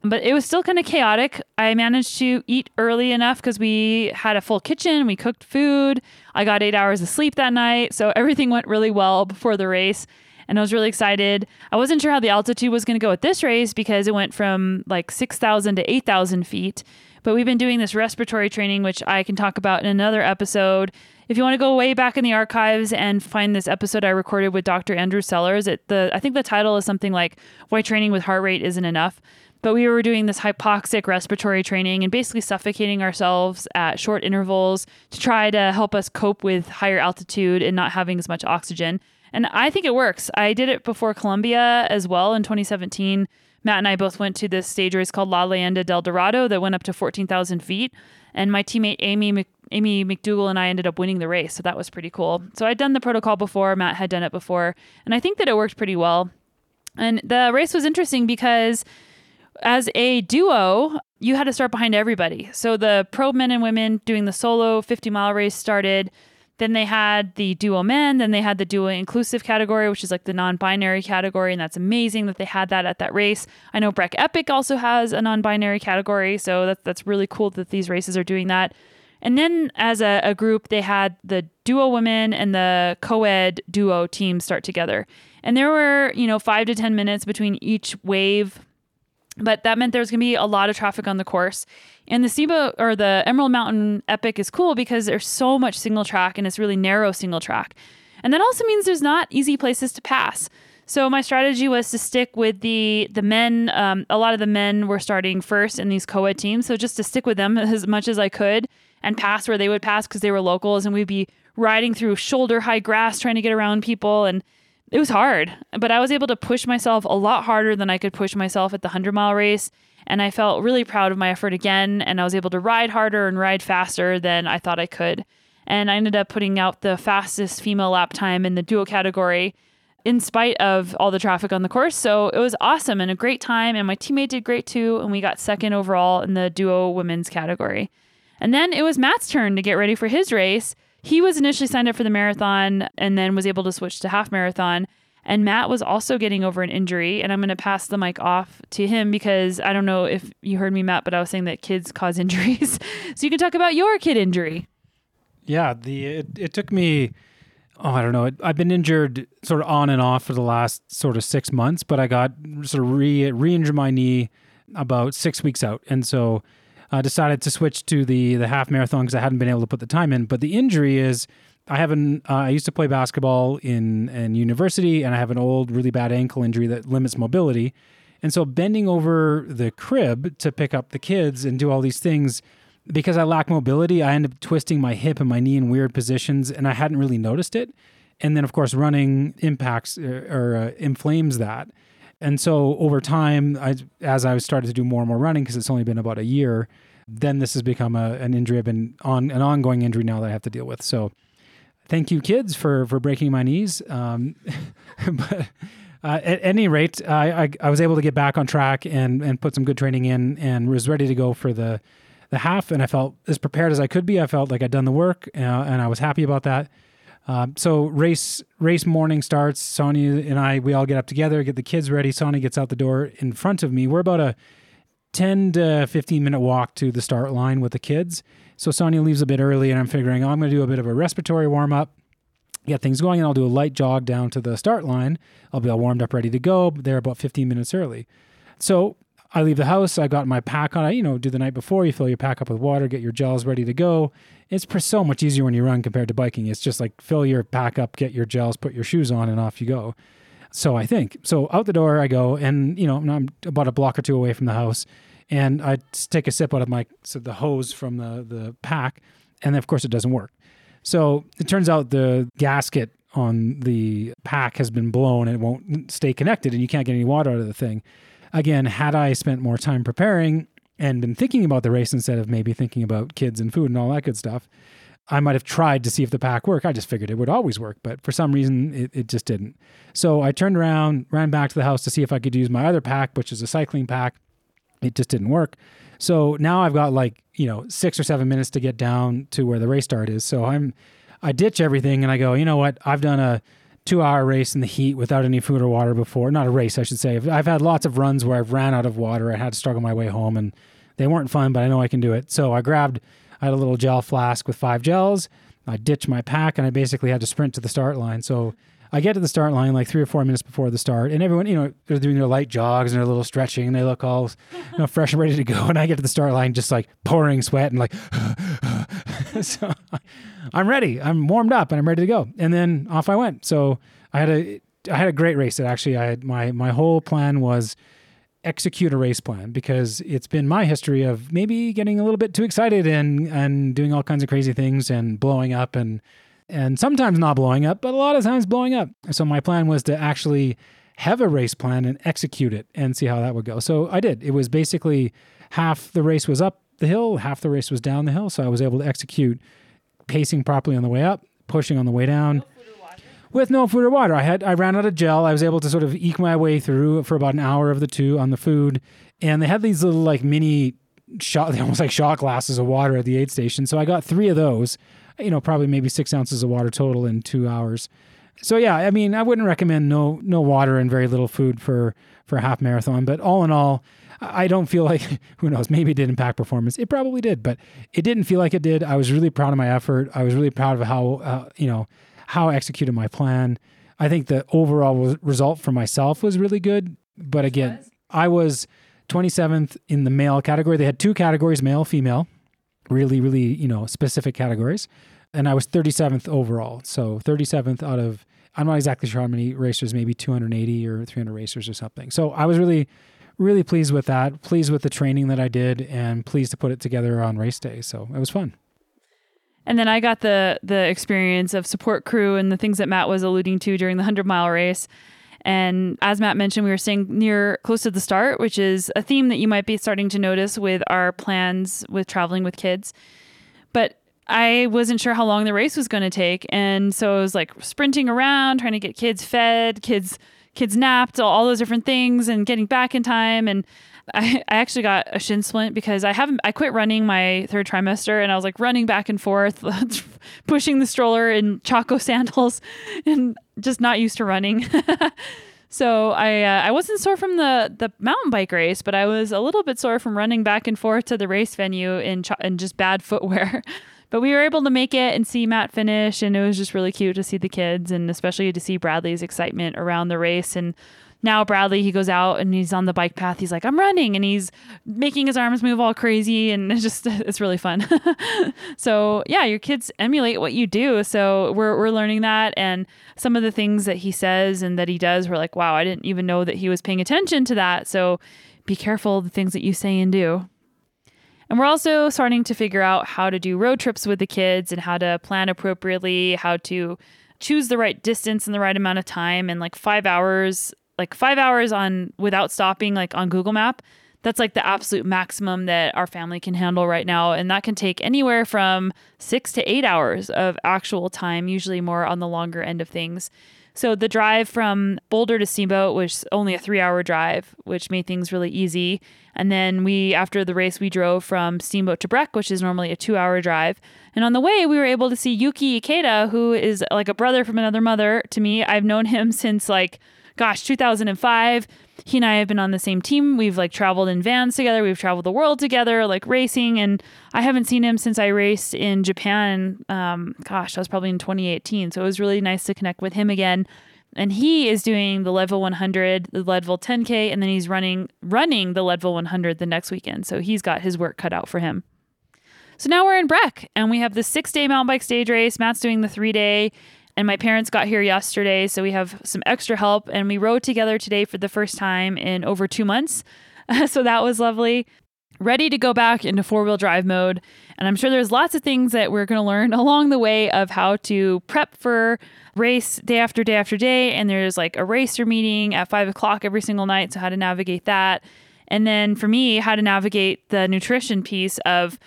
But it was still kind of chaotic. I managed to eat early enough because we had a full kitchen. We cooked food. I got eight hours of sleep that night. So everything went really well before the race and I was really excited. I wasn't sure how the altitude was going to go at this race because it went from like 6,000 to 8,000 feet. But we've been doing this respiratory training, which I can talk about in another episode. If you want to go way back in the archives and find this episode I recorded with Dr. Andrew Sellers, it, the I think the title is something like "Why Training with Heart Rate Isn't Enough." But we were doing this hypoxic respiratory training and basically suffocating ourselves at short intervals to try to help us cope with higher altitude and not having as much oxygen. And I think it works. I did it before Colombia as well in 2017. Matt and I both went to this stage race called La Leyenda del Dorado that went up to 14,000 feet. And my teammate Amy Mc- Amy McDougall and I ended up winning the race. So that was pretty cool. So I'd done the protocol before, Matt had done it before. And I think that it worked pretty well. And the race was interesting because as a duo, you had to start behind everybody. So the pro men and women doing the solo 50 mile race started. Then they had the duo men, then they had the duo inclusive category, which is like the non binary category. And that's amazing that they had that at that race. I know Breck Epic also has a non binary category. So that, that's really cool that these races are doing that. And then as a, a group, they had the duo women and the co ed duo team start together. And there were, you know, five to 10 minutes between each wave but that meant there was going to be a lot of traffic on the course. And the SEMA or the Emerald Mountain Epic is cool because there's so much single track and it's really narrow single track. And that also means there's not easy places to pass. So my strategy was to stick with the the men. Um, a lot of the men were starting first in these co-ed teams, so just to stick with them as much as I could and pass where they would pass because they were locals, and we'd be riding through shoulder high grass trying to get around people and it was hard, but I was able to push myself a lot harder than I could push myself at the 100 mile race. And I felt really proud of my effort again. And I was able to ride harder and ride faster than I thought I could. And I ended up putting out the fastest female lap time in the duo category in spite of all the traffic on the course. So it was awesome and a great time. And my teammate did great too. And we got second overall in the duo women's category. And then it was Matt's turn to get ready for his race. He was initially signed up for the marathon and then was able to switch to half marathon. And Matt was also getting over an injury. And I'm going to pass the mic off to him because I don't know if you heard me, Matt, but I was saying that kids cause injuries. so you can talk about your kid injury. Yeah, the it, it took me, oh, I don't know. I've been injured sort of on and off for the last sort of six months, but I got sort of re re injured my knee about six weeks out. And so I decided to switch to the the half marathon because I hadn't been able to put the time in. But the injury is I have an uh, I used to play basketball in in university, and I have an old really bad ankle injury that limits mobility. And so bending over the crib to pick up the kids and do all these things because I lack mobility, I end up twisting my hip and my knee in weird positions, and I hadn't really noticed it. And then, of course, running impacts uh, or uh, inflames that. And so over time, I, as I started to do more and more running, because it's only been about a year, then this has become a, an injury I've been on an ongoing injury now that I have to deal with. So thank you, kids, for for breaking my knees. Um, but uh, at any rate, I, I, I was able to get back on track and and put some good training in, and was ready to go for the the half. And I felt as prepared as I could be. I felt like I'd done the work, uh, and I was happy about that. Uh, so race race morning starts. Sonya and I we all get up together, get the kids ready. Sonya gets out the door in front of me. We're about a 10 to 15 minute walk to the start line with the kids. So Sonya leaves a bit early, and I'm figuring oh, I'm going to do a bit of a respiratory warm up, get things going, and I'll do a light jog down to the start line. I'll be all warmed up, ready to go. There about 15 minutes early. So I leave the house. I got my pack on. I, you know, do the night before. You fill your pack up with water, get your gels ready to go. It's so much easier when you run compared to biking. It's just like fill your pack up, get your gels, put your shoes on, and off you go. So I think so. Out the door I go, and you know, I'm about a block or two away from the house and I take a sip out of my so the hose from the the pack, and of course it doesn't work. So it turns out the gasket on the pack has been blown and it won't stay connected, and you can't get any water out of the thing. Again, had I spent more time preparing and been thinking about the race instead of maybe thinking about kids and food and all that good stuff, I might have tried to see if the pack worked. I just figured it would always work, but for some reason it, it just didn't. So I turned around, ran back to the house to see if I could use my other pack, which is a cycling pack it just didn't work. So now I've got like, you know, six or seven minutes to get down to where the race start is. So I'm, I ditch everything and I go, you know what? I've done a two hour race in the heat without any food or water before. Not a race, I should say. I've had lots of runs where I've ran out of water. I had to struggle my way home and they weren't fun, but I know I can do it. So I grabbed, I had a little gel flask with five gels. I ditched my pack and I basically had to sprint to the start line. So I get to the start line like three or four minutes before the start, and everyone, you know, they're doing their light jogs and their little stretching, and they look all, you know, fresh and ready to go. And I get to the start line just like pouring sweat and like, so I'm ready. I'm warmed up and I'm ready to go. And then off I went. So I had a, I had a great race. It actually, I had my my whole plan was execute a race plan because it's been my history of maybe getting a little bit too excited and and doing all kinds of crazy things and blowing up and and sometimes not blowing up, but a lot of times blowing up. So my plan was to actually have a race plan and execute it and see how that would go. So I did. It was basically half the race was up the hill, half the race was down the hill. So I was able to execute pacing properly on the way up, pushing on the way down. with no food or water. I had I ran out of gel. I was able to sort of eke my way through for about an hour of the two on the food. And they had these little like mini shot they almost like shot glasses of water at the aid station. So I got three of those you know, probably maybe six ounces of water total in two hours. So yeah, I mean, I wouldn't recommend no no water and very little food for for a half marathon. But all in all, I don't feel like who knows. Maybe it did impact performance. It probably did, but it didn't feel like it did. I was really proud of my effort. I was really proud of how uh, you know how I executed my plan. I think the overall result for myself was really good. But again, I was 27th in the male category. They had two categories, male, female really, really, you know, specific categories. And I was 37th overall. So 37th out of, I'm not exactly sure how many racers, maybe 280 or 300 racers or something. So I was really, really pleased with that, pleased with the training that I did, and pleased to put it together on race day. So it was fun. And then I got the the experience of support crew and the things that Matt was alluding to during the 100 mile race. And as Matt mentioned, we were staying near close to the start, which is a theme that you might be starting to notice with our plans with traveling with kids. But I wasn't sure how long the race was going to take, and so I was like sprinting around trying to get kids fed, kids kids napped, all, those different things, and getting back in time. And I, I actually got a shin splint because I haven't I quit running my third trimester and I was like running back and forth, pushing the stroller in Chaco sandals, and just not used to running. so I uh, I wasn't sore from the the mountain bike race, but I was a little bit sore from running back and forth to the race venue in ch- in just bad footwear. But we were able to make it and see Matt finish, and it was just really cute to see the kids and especially to see Bradley's excitement around the race and now Bradley he goes out and he's on the bike path. He's like, I'm running, and he's making his arms move all crazy, and it's just it's really fun. so yeah, your kids emulate what you do. So we're we're learning that, and some of the things that he says and that he does, we're like, wow, I didn't even know that he was paying attention to that. So be careful the things that you say and do. And we're also starting to figure out how to do road trips with the kids and how to plan appropriately, how to choose the right distance and the right amount of time. And like five hours like five hours on without stopping, like on Google Map, that's like the absolute maximum that our family can handle right now. And that can take anywhere from six to eight hours of actual time, usually more on the longer end of things. So the drive from Boulder to Steamboat was only a three hour drive, which made things really easy. And then we, after the race, we drove from Steamboat to Breck, which is normally a two hour drive. And on the way, we were able to see Yuki Ikeda, who is like a brother from another mother to me. I've known him since like, gosh, 2005 he and I have been on the same team. We've like traveled in vans together. We've traveled the world together, like racing. And I haven't seen him since I raced in Japan. Um, gosh, that was probably in 2018. So it was really nice to connect with him again. And he is doing the Leadville 100, the Leadville 10K, and then he's running running the Leadville 100 the next weekend. So he's got his work cut out for him. So now we're in Breck and we have the six day mountain bike stage race. Matt's doing the three day and my parents got here yesterday, so we have some extra help. And we rode together today for the first time in over two months. so that was lovely. Ready to go back into four wheel drive mode. And I'm sure there's lots of things that we're going to learn along the way of how to prep for race day after day after day. And there's like a racer meeting at five o'clock every single night. So, how to navigate that. And then for me, how to navigate the nutrition piece of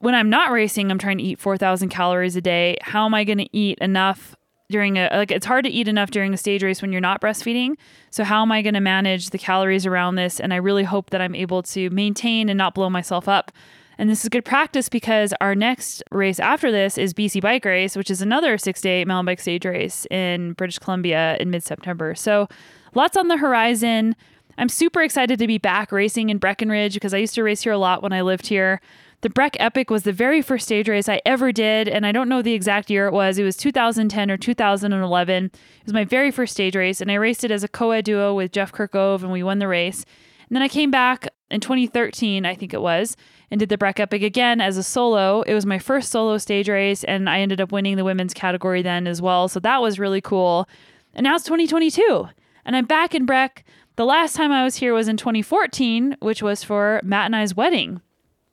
when I'm not racing, I'm trying to eat 4,000 calories a day. How am I going to eat enough during a like it's hard to eat enough during a stage race when you're not breastfeeding. So how am I going to manage the calories around this? And I really hope that I'm able to maintain and not blow myself up. And this is good practice because our next race after this is BC Bike Race, which is another six day mountain bike stage race in British Columbia in mid September. So lots on the horizon. I'm super excited to be back racing in Breckenridge because I used to race here a lot when I lived here. The Breck Epic was the very first stage race I ever did, and I don't know the exact year it was. It was 2010 or 2011. It was my very first stage race, and I raced it as a co ed duo with Jeff Kerkove, and we won the race. And then I came back in 2013, I think it was, and did the Breck Epic again as a solo. It was my first solo stage race, and I ended up winning the women's category then as well. So that was really cool. And now it's 2022, and I'm back in Breck. The last time I was here was in 2014, which was for Matt and I's wedding.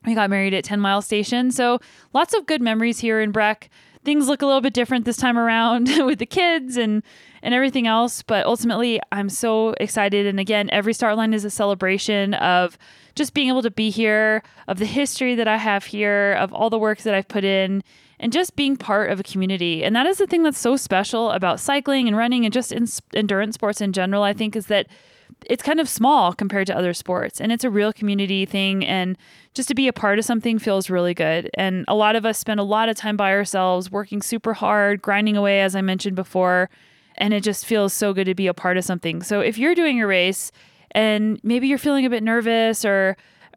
We got married at 10 Mile Station. So lots of good memories here in Breck. Things look a little bit different this time around with the kids and and everything else, but ultimately I'm so excited and again, every start line is a celebration of just being able to be here, of the history that I have here, of all the work that I've put in and just being part of a community. And that is the thing that's so special about cycling and running and just in endurance sports in general, I think is that it's kind of small compared to other sports and it's a real community thing and just to be a part of something feels really good. And a lot of us spend a lot of time by ourselves working super hard grinding away as i mentioned before and it just feels so good to be a part of something. So if you're doing a race and maybe you're feeling a bit nervous or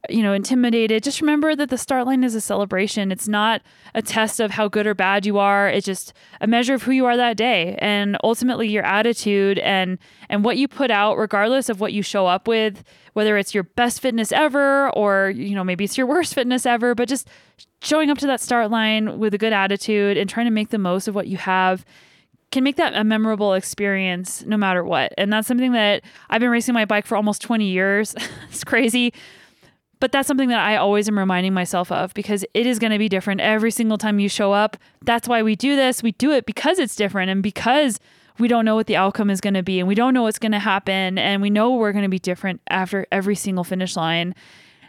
you know, intimidated, just remember that the start line is a celebration. It's not a test of how good or bad you are. It's just a measure of who you are that day and ultimately your attitude and and what you put out regardless of what you show up with, whether it's your best fitness ever or you know, maybe it's your worst fitness ever, but just showing up to that start line with a good attitude and trying to make the most of what you have can make that a memorable experience no matter what. And that's something that I've been racing my bike for almost 20 years. it's crazy. But that's something that I always am reminding myself of because it is going to be different every single time you show up. That's why we do this. We do it because it's different and because we don't know what the outcome is going to be and we don't know what's going to happen and we know we're going to be different after every single finish line.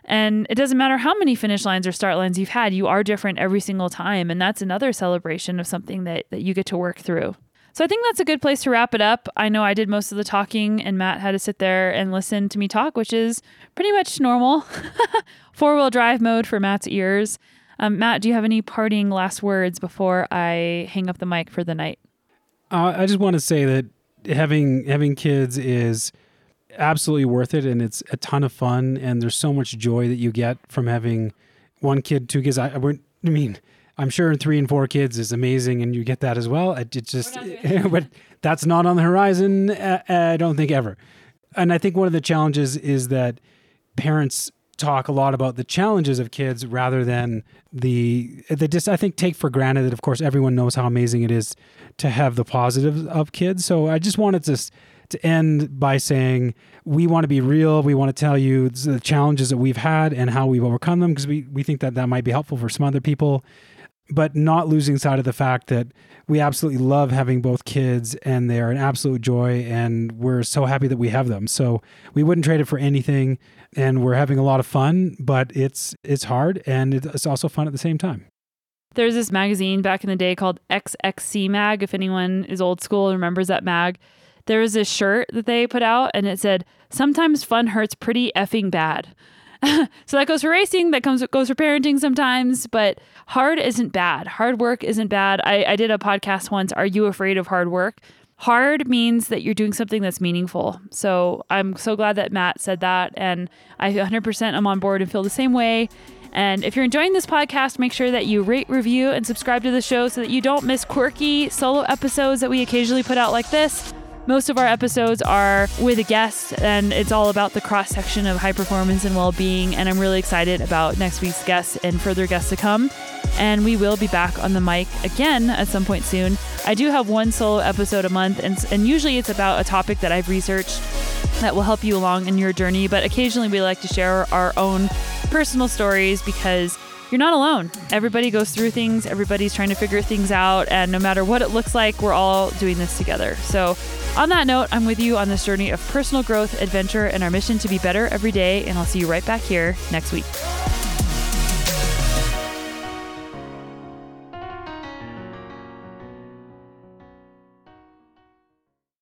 And it doesn't matter how many finish lines or start lines you've had, you are different every single time. And that's another celebration of something that, that you get to work through. So I think that's a good place to wrap it up. I know I did most of the talking and Matt had to sit there and listen to me talk, which is pretty much normal. Four wheel drive mode for Matt's ears. Um, Matt, do you have any parting last words before I hang up the mic for the night? Uh, I just want to say that having having kids is absolutely worth it, and it's a ton of fun, and there's so much joy that you get from having one kid, two kids. I, I mean, I'm sure three and four kids is amazing, and you get that as well. It, it just, but that's not on the horizon. Uh, I don't think ever. And I think one of the challenges is that parents talk a lot about the challenges of kids rather than the they just I think take for granted that of course everyone knows how amazing it is to have the positives of kids. So I just wanted to to end by saying we want to be real. We want to tell you the challenges that we've had and how we've overcome them because we we think that that might be helpful for some other people but not losing sight of the fact that we absolutely love having both kids and they're an absolute joy and we're so happy that we have them. So we wouldn't trade it for anything and we're having a lot of fun, but it's it's hard and it's also fun at the same time. There's this magazine back in the day called XXC Mag if anyone is old school and remembers that mag. There was this shirt that they put out and it said, "Sometimes fun hurts pretty effing bad." so that goes for racing, that comes goes for parenting sometimes, but hard isn't bad. Hard work isn't bad. I, I did a podcast once, Are You Afraid of Hard Work? Hard means that you're doing something that's meaningful. So I'm so glad that Matt said that. And I 100% am on board and feel the same way. And if you're enjoying this podcast, make sure that you rate, review, and subscribe to the show so that you don't miss quirky solo episodes that we occasionally put out like this. Most of our episodes are with a guest, and it's all about the cross section of high performance and well being. And I'm really excited about next week's guests and further guests to come. And we will be back on the mic again at some point soon. I do have one solo episode a month, and, and usually it's about a topic that I've researched that will help you along in your journey. But occasionally we like to share our own personal stories because you're not alone. Everybody goes through things, everybody's trying to figure things out, and no matter what it looks like, we're all doing this together. So, on that note, I'm with you on this journey of personal growth, adventure, and our mission to be better every day, and I'll see you right back here next week.